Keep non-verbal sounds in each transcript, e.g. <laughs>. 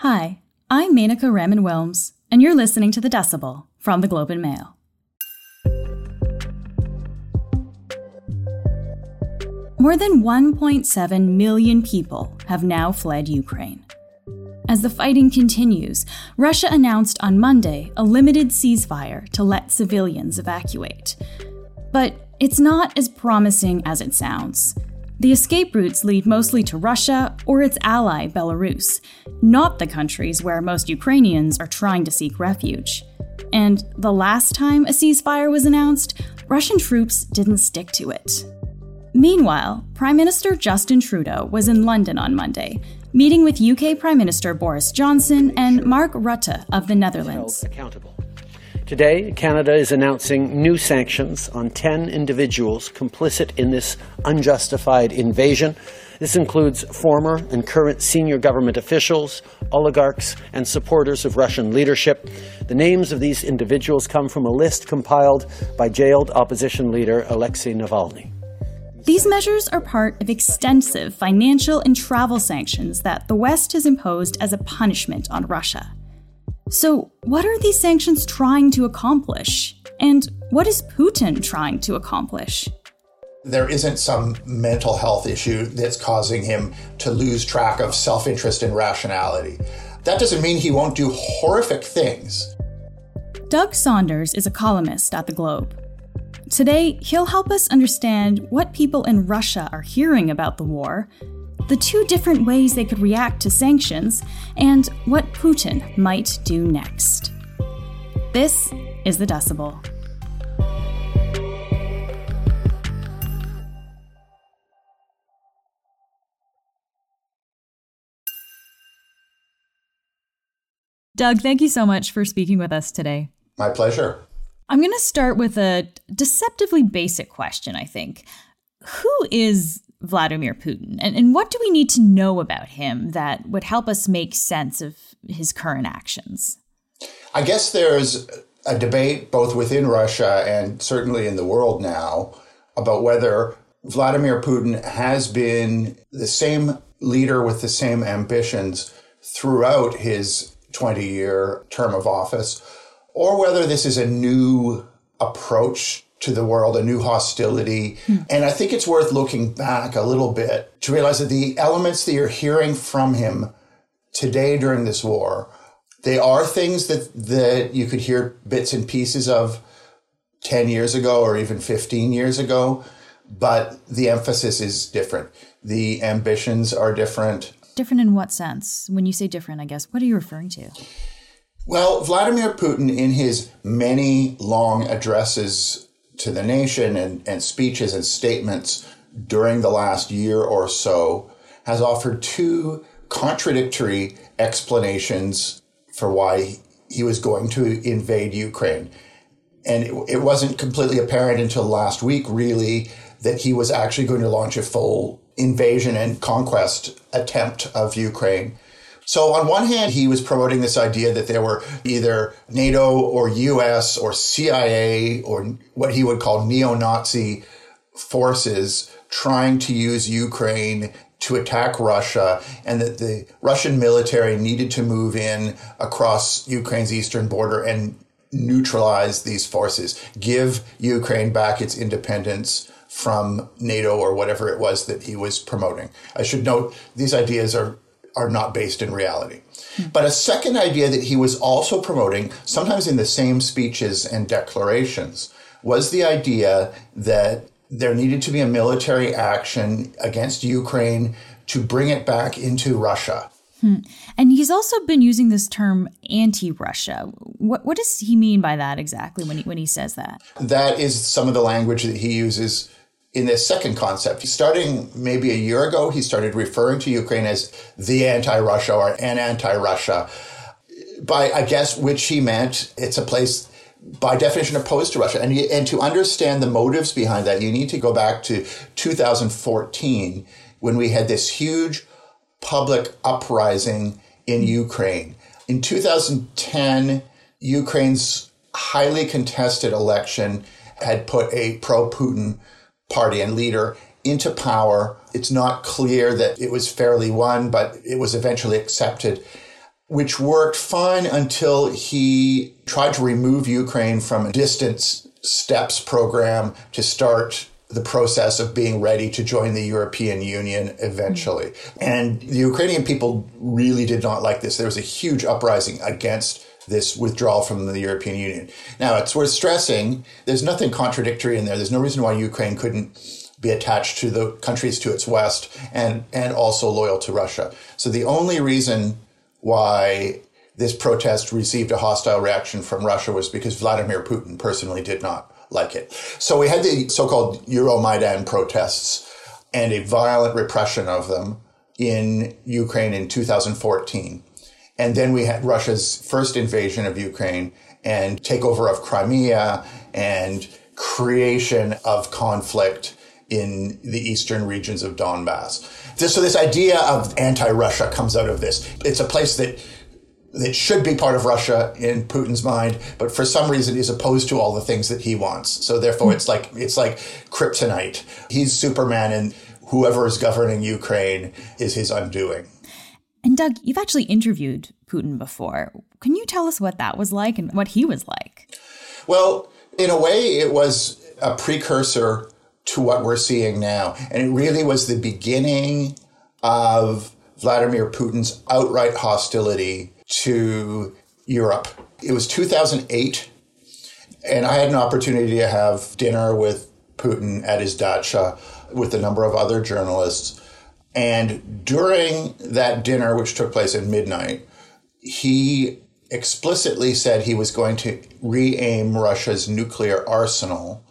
Hi, I'm Menaka Raman Wilms, and you're listening to The Decibel from the Globe and Mail. More than 1.7 million people have now fled Ukraine. As the fighting continues, Russia announced on Monday a limited ceasefire to let civilians evacuate. But it's not as promising as it sounds. The escape routes lead mostly to Russia or its ally, Belarus, not the countries where most Ukrainians are trying to seek refuge. And the last time a ceasefire was announced, Russian troops didn't stick to it. Meanwhile, Prime Minister Justin Trudeau was in London on Monday, meeting with UK Prime Minister Boris Johnson and Mark Rutte of the Netherlands. Today, Canada is announcing new sanctions on 10 individuals complicit in this unjustified invasion. This includes former and current senior government officials, oligarchs, and supporters of Russian leadership. The names of these individuals come from a list compiled by jailed opposition leader Alexei Navalny. These measures are part of extensive financial and travel sanctions that the West has imposed as a punishment on Russia. So, what are these sanctions trying to accomplish? And what is Putin trying to accomplish? There isn't some mental health issue that's causing him to lose track of self interest and rationality. That doesn't mean he won't do horrific things. Doug Saunders is a columnist at The Globe. Today, he'll help us understand what people in Russia are hearing about the war the two different ways they could react to sanctions, and what Putin might do next. This is The Decibel. Doug, thank you so much for speaking with us today. My pleasure. I'm going to start with a deceptively basic question, I think. Who is Vladimir Putin? And, and what do we need to know about him that would help us make sense of his current actions? I guess there's a debate both within Russia and certainly in the world now about whether Vladimir Putin has been the same leader with the same ambitions throughout his 20 year term of office, or whether this is a new approach to the world, a new hostility. Hmm. And I think it's worth looking back a little bit to realize that the elements that you're hearing from him today during this war, they are things that, that you could hear bits and pieces of 10 years ago or even 15 years ago, but the emphasis is different. The ambitions are different. Different in what sense? When you say different, I guess, what are you referring to? Well, Vladimir Putin, in his many long addresses to the nation and, and speeches and statements during the last year or so has offered two contradictory explanations for why he was going to invade Ukraine. And it, it, wasn't completely apparent until last week, really, that he was actually going to launch a full invasion and conquest attempt of Ukraine. So on one hand, he was promoting this idea that there were either NATO or US or CIA or what he would call neo-Nazi forces trying to use Ukraine to attack Russia and that the Russian military needed to move in across Ukraine's eastern border and neutralize these forces, give Ukraine back its independence from NATO or whatever it was that he was promoting. I should note these ideas are are not based in reality. But a second idea that he was also promoting, sometimes in the same speeches and declarations, was the idea that there needed to be a military action against Ukraine to bring it back into Russia. Hmm. And he's also been using this term anti-Russia. What, what does he mean by that exactly when he, when he says that? That is some of the language that he uses in this second concept. Starting maybe a year ago, he started referring to Ukraine as the anti-Russia or an anti-Russia. By, I guess, which he meant it's a place by definition opposed to Russia. And, and to understand the motives behind that, you need to go back to 2014 when we had this huge public uprising in Ukraine. In 2010, Ukraine's highly contested election had put a pro Putin party and leader into power. It's not clear that it was fairly won, but it was eventually accepted. which worked fine until he tried to remove Ukraine from a distance steps program to start the process of being ready to join the European Union eventually. Mm-hmm. And the Ukrainian people really did not like this. There was a huge uprising against this withdrawal from the European Union. Now, it's worth stressing there's nothing contradictory in there. There's no reason why Ukraine couldn't be attached to the countries to its west and, and also loyal to Russia. So the only reason why this protest received a hostile reaction from Russia was because Vladimir Putin personally did not like it. So we had the so-called Euromaidan protests and a violent repression of them in Ukraine in 2014. And then we had Russia's first invasion of Ukraine and takeover of Crimea and creation of conflict in the eastern regions of Donbass. So this idea of anti-Russia comes out of this. It's a place that that should be part of Russia in Putin's mind, but for some reason is opposed to all the things that he wants. So therefore, it's like it's like kryptonite. He's Superman, and whoever is governing Ukraine is his undoing. And Doug, you've actually interviewed Putin before. Can you tell us what that was like and what he was like? Well, in a way, it was a precursor to what we're seeing now. And it really was the beginning of Vladimir Putin's outright hostility to Europe. It was 2008, and I had an opportunity to have dinner with Putin at his dacha with a number of other journalists. And during that dinner, which took place at midnight, he explicitly said he was going to re aim Russia's nuclear arsenal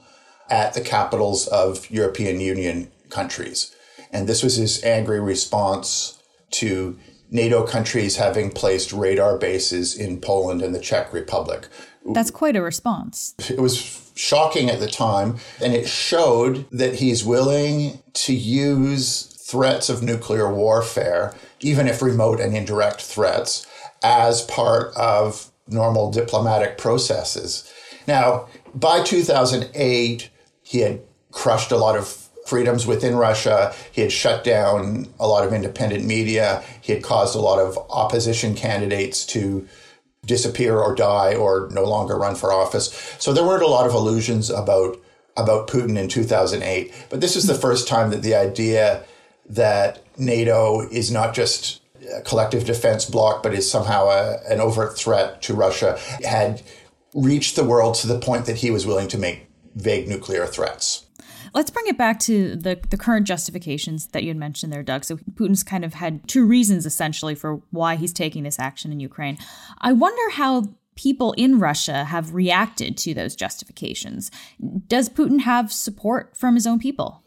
at the capitals of European Union countries. And this was his angry response to NATO countries having placed radar bases in Poland and the Czech Republic. That's quite a response. It was shocking at the time, and it showed that he's willing to use threats of nuclear warfare, even if remote and indirect threats, as part of normal diplomatic processes. Now, by 2008, he had crushed a lot of freedoms within Russia. He had shut down a lot of independent media. He had caused a lot of opposition candidates to disappear or die or no longer run for office. So there weren't a lot of illusions about about Putin in 2008. But this is the first time that the idea that NATO is not just a collective defense bloc, but is somehow a, an overt threat to Russia, had reached the world to the point that he was willing to make vague nuclear threats. Let's bring it back to the, the current justifications that you had mentioned there, Doug. So Putin's kind of had two reasons essentially for why he's taking this action in Ukraine. I wonder how people in Russia have reacted to those justifications. Does Putin have support from his own people?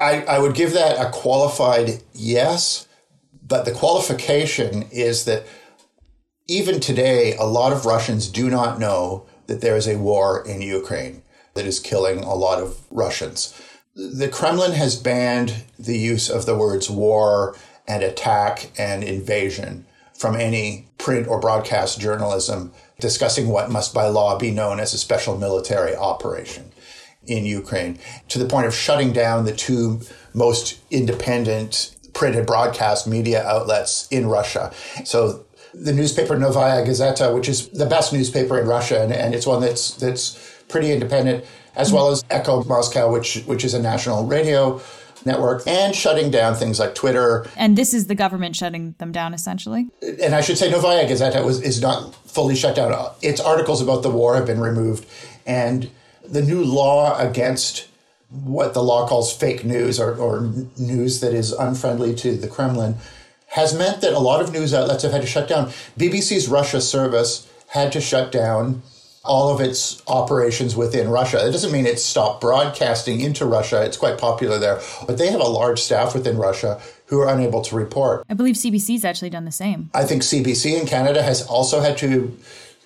I, I would give that a qualified yes, but the qualification is that even today, a lot of Russians do not know that there is a war in Ukraine that is killing a lot of Russians. The Kremlin has banned the use of the words war and attack and invasion from any print or broadcast journalism discussing what must by law be known as a special military operation in Ukraine, to the point of shutting down the two most independent print and broadcast media outlets in Russia. So the newspaper Novaya Gazeta, which is the best newspaper in Russia, and, and it's one that's that's pretty independent, as well as Echo Moscow, which which is a national radio network, and shutting down things like Twitter. And this is the government shutting them down, essentially. And I should say, Novaya Gazeta was is not fully shut down. Its articles about the war have been removed, and the new law against what the law calls fake news or, or news that is unfriendly to the Kremlin has meant that a lot of news outlets have had to shut down. BBC's Russia service had to shut down all of its operations within Russia. It doesn't mean it stopped broadcasting into Russia. It's quite popular there. But they have a large staff within Russia who are unable to report. I believe CBC's actually done the same. I think CBC in Canada has also had to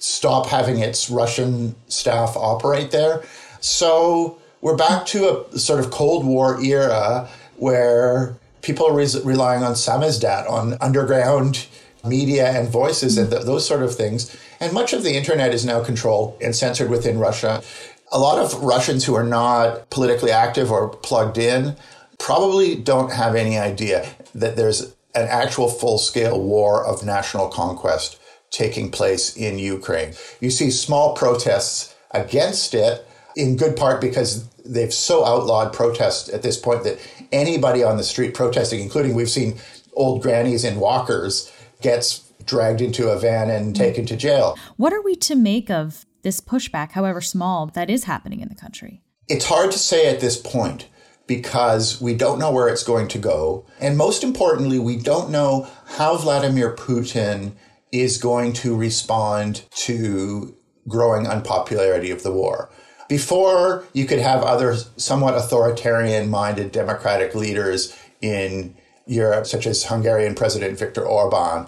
stop having its Russian staff operate there. So we're back to a sort of Cold War era where people are re- relying on samizdat, on underground media and voices and th- those sort of things. And much of the internet is now controlled and censored within Russia. A lot of Russians who are not politically active or plugged in probably don't have any idea that there's an actual full scale war of national conquest taking place in Ukraine. You see small protests against it, in good part because they've so outlawed protests at this point that anybody on the street protesting, including we've seen old grannies in walkers, gets dragged into a van and hmm. taken to jail. What are we to make of this pushback, however small, that is happening in the country? It's hard to say at this point because we don't know where it's going to go. And most importantly, we don't know how Vladimir Putin is going to respond to growing unpopularity of the war. Before, you could have other somewhat authoritarian minded democratic leaders in Europe, such as Hungarian President Viktor Orban,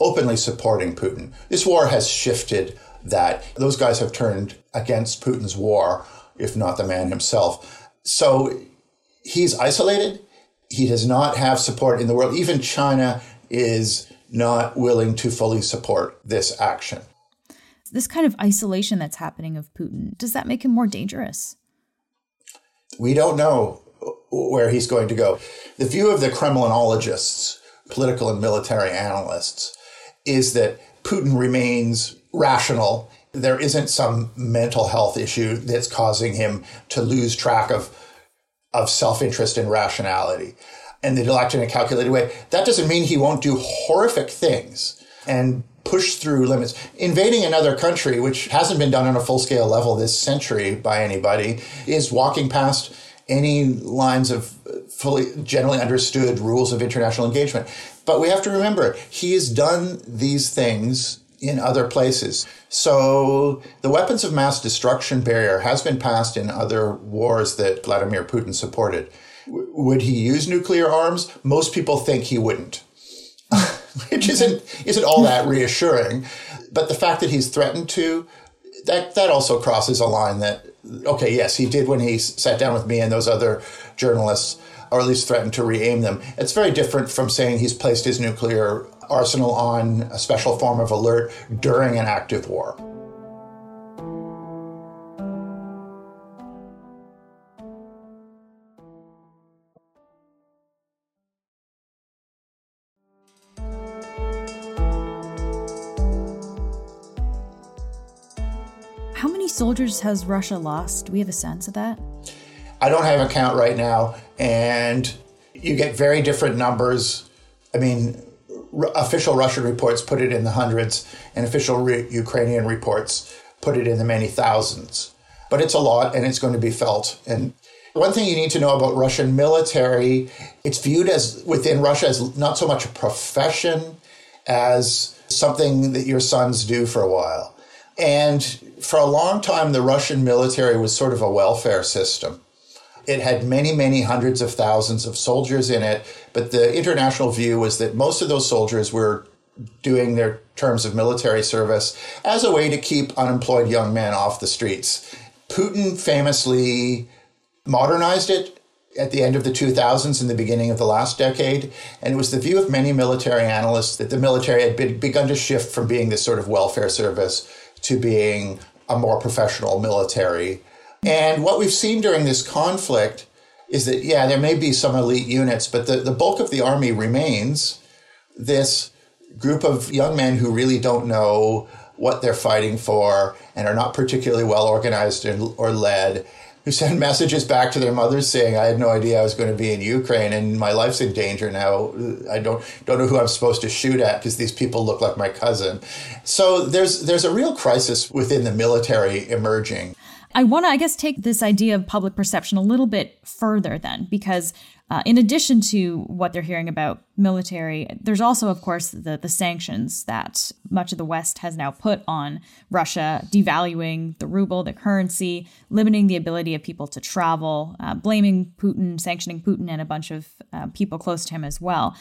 openly supporting Putin. This war has shifted that. Those guys have turned against Putin's war, if not the man himself. So he's isolated. He does not have support in the world. Even China is not willing to fully support this action. This kind of isolation that's happening of Putin, does that make him more dangerous? We don't know where he's going to go. The view of the Kremlinologists, political and military analysts, is that Putin remains rational. There isn't some mental health issue that's causing him to lose track of, of self interest and rationality and they'll act in a calculated way. That doesn't mean he won't do horrific things and push through limits. Invading another country, which hasn't been done on a full scale level this century by anybody, is walking past any lines of fully generally understood rules of international engagement. But we have to remember, he has done these things in other places. So the weapons of mass destruction barrier has been passed in other wars that Vladimir Putin supported. Would he use nuclear arms? Most people think he wouldn't, <laughs> which isn't isn't all that reassuring. But the fact that he's threatened to, that that also crosses a line that okay, yes, he did when he sat down with me and those other journalists, or at least threatened to re-aim them. It's very different from saying he's placed his nuclear arsenal on a special form of alert during an active war. Soldiers has Russia lost? Do we have a sense of that? I don't have a count right now, and you get very different numbers. I mean, r- official Russian reports put it in the hundreds, and official re- Ukrainian reports put it in the many thousands. But it's a lot, and it's going to be felt. And one thing you need to know about Russian military, it's viewed as within Russia as not so much a profession as something that your sons do for a while. And for a long time, the Russian military was sort of a welfare system. It had many, many hundreds of thousands of soldiers in it, but the international view was that most of those soldiers were doing their terms of military service as a way to keep unemployed young men off the streets. Putin famously modernized it at the end of the 2000s and the beginning of the last decade. And it was the view of many military analysts that the military had been, begun to shift from being this sort of welfare service to being a more professional military. And what we've seen during this conflict is that, yeah, there may be some elite units, but the, the bulk of the army remains this group of young men who really don't know what they're fighting for and are not particularly well organized or led who send <laughs> messages back to their mothers saying, "I had no idea I was going to be in Ukraine, and my life's in danger now. I don't don't know who I'm supposed to shoot at because these people look like my cousin." So there's there's a real crisis within the military emerging. I want to, I guess, take this idea of public perception a little bit further then, because uh, in addition to what they're hearing about military, there's also, of course, the, the sanctions that much of the West has now put on Russia, devaluing the ruble, the currency, limiting the ability of people to travel, uh, blaming Putin, sanctioning Putin, and a bunch of uh, people close to him as well.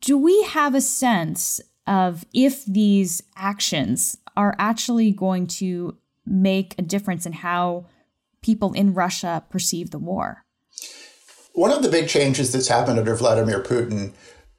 Do we have a sense of if these actions are actually going to make a difference in how people in Russia perceive the war? One of the big changes that's happened under Vladimir Putin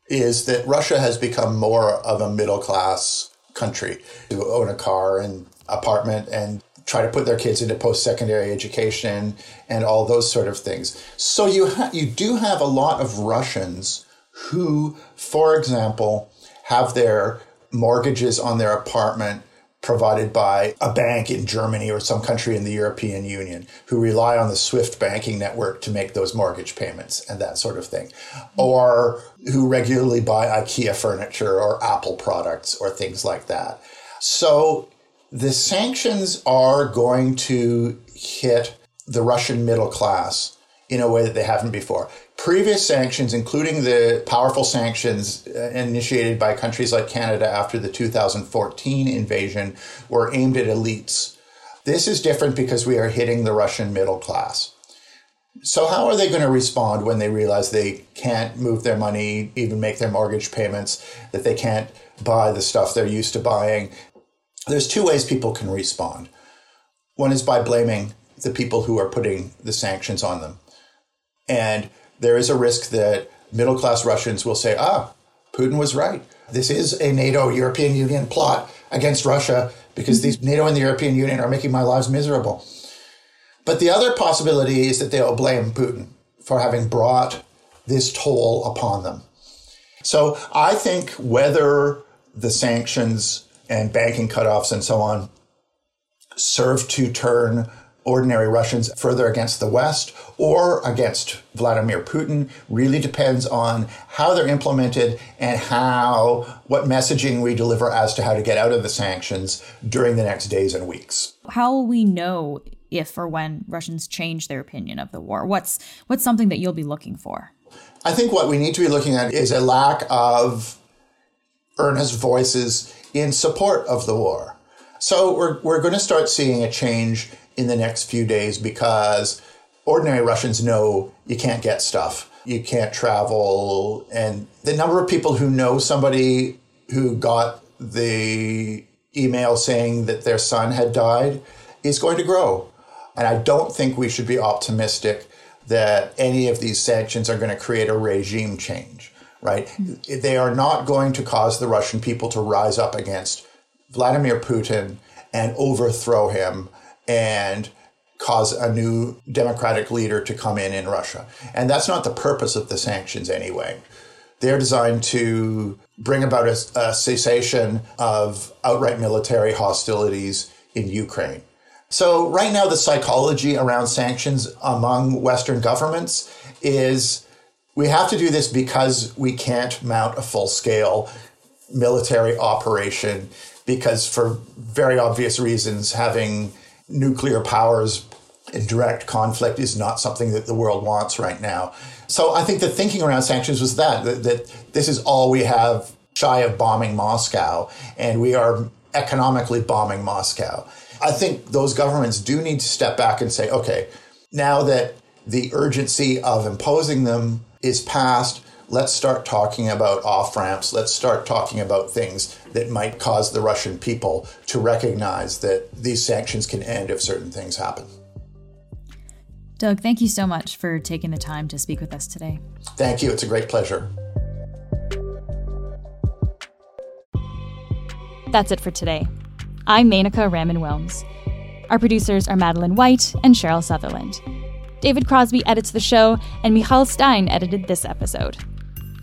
is that Russia has become more of a middle class country to own a car and apartment and try to put their kids into post secondary education and all those sort of things. So you ha- you do have a lot of Russians who, for example, have their mortgages on their apartment provided by a bank in Germany or some country in the European Union who rely on the SWIFT banking network to make those mortgage payments and that sort of thing. Or who regularly buy IKEA furniture or Apple products or things like that. So the sanctions are going to hit the Russian middle class in a way that they haven't before. Previous sanctions, including the powerful sanctions uh, initiated by countries like Canada after the 2014 invasion, were aimed at elites. This is different because we are hitting the Russian middle class. So, how are they going to respond when they realize they can't move their money, even make their mortgage payments, that they can't buy the stuff they're used to buying? There's two ways people can respond. One is by blaming the people who are putting the sanctions on them. And there is a risk that middle class Russians will say, ah, Putin was right. This is a NATO European Union plot against Russia because these NATO and the European Union are making my lives miserable. But the other possibility is that they'll blame Putin for having brought this toll upon them. So I think whether the sanctions and banking cutoffs and so on serve to turn ordinary Russians further against the West or against Vladimir Putin really depends on how they're implemented and how what messaging we deliver as to how to get out of the sanctions during the next days and weeks. How will we know if or when Russians change their opinion of the war? What's what's something that you'll be looking for? I think what we need to be looking at is a lack of earnest voices in support of the war. So we're, we're going to start seeing a change in the next few days because ordinary Russians know you can't get stuff. You can't travel. And the number of people who know somebody who got the email saying that their son had died is going to grow. And I don't think we should be optimistic that any of these sanctions are going to create a regime change, right? They are not going to cause the Russian people to rise up against Vladimir Putin and overthrow him and cause a new democratic leader to come in in Russia. And that's not the purpose of the sanctions anyway. They're designed to bring about a, a cessation of outright military hostilities in Ukraine. So, right now, the psychology around sanctions among Western governments is we have to do this because we can't mount a full scale military operation, because for very obvious reasons, having nuclear powers in direct conflict is not something that the world wants right now. So I think the thinking around sanctions was that, that, that this is all we have shy of bombing Moscow, and we are economically bombing Moscow. I think those governments do need to step back and say, okay, now that the urgency of imposing them is past, let's start talking about off ramps. Let's start talking about things that might cause the Russian people to recognize that these sanctions can end if certain things happen. Doug, thank you so much for taking the time to speak with us today. Thank you. It's a great pleasure. That's it for today. I'm Menaka Raman Wilms. Our producers are Madeline White and Cheryl Sutherland. David Crosby edits the show, and Michal Stein edited this episode.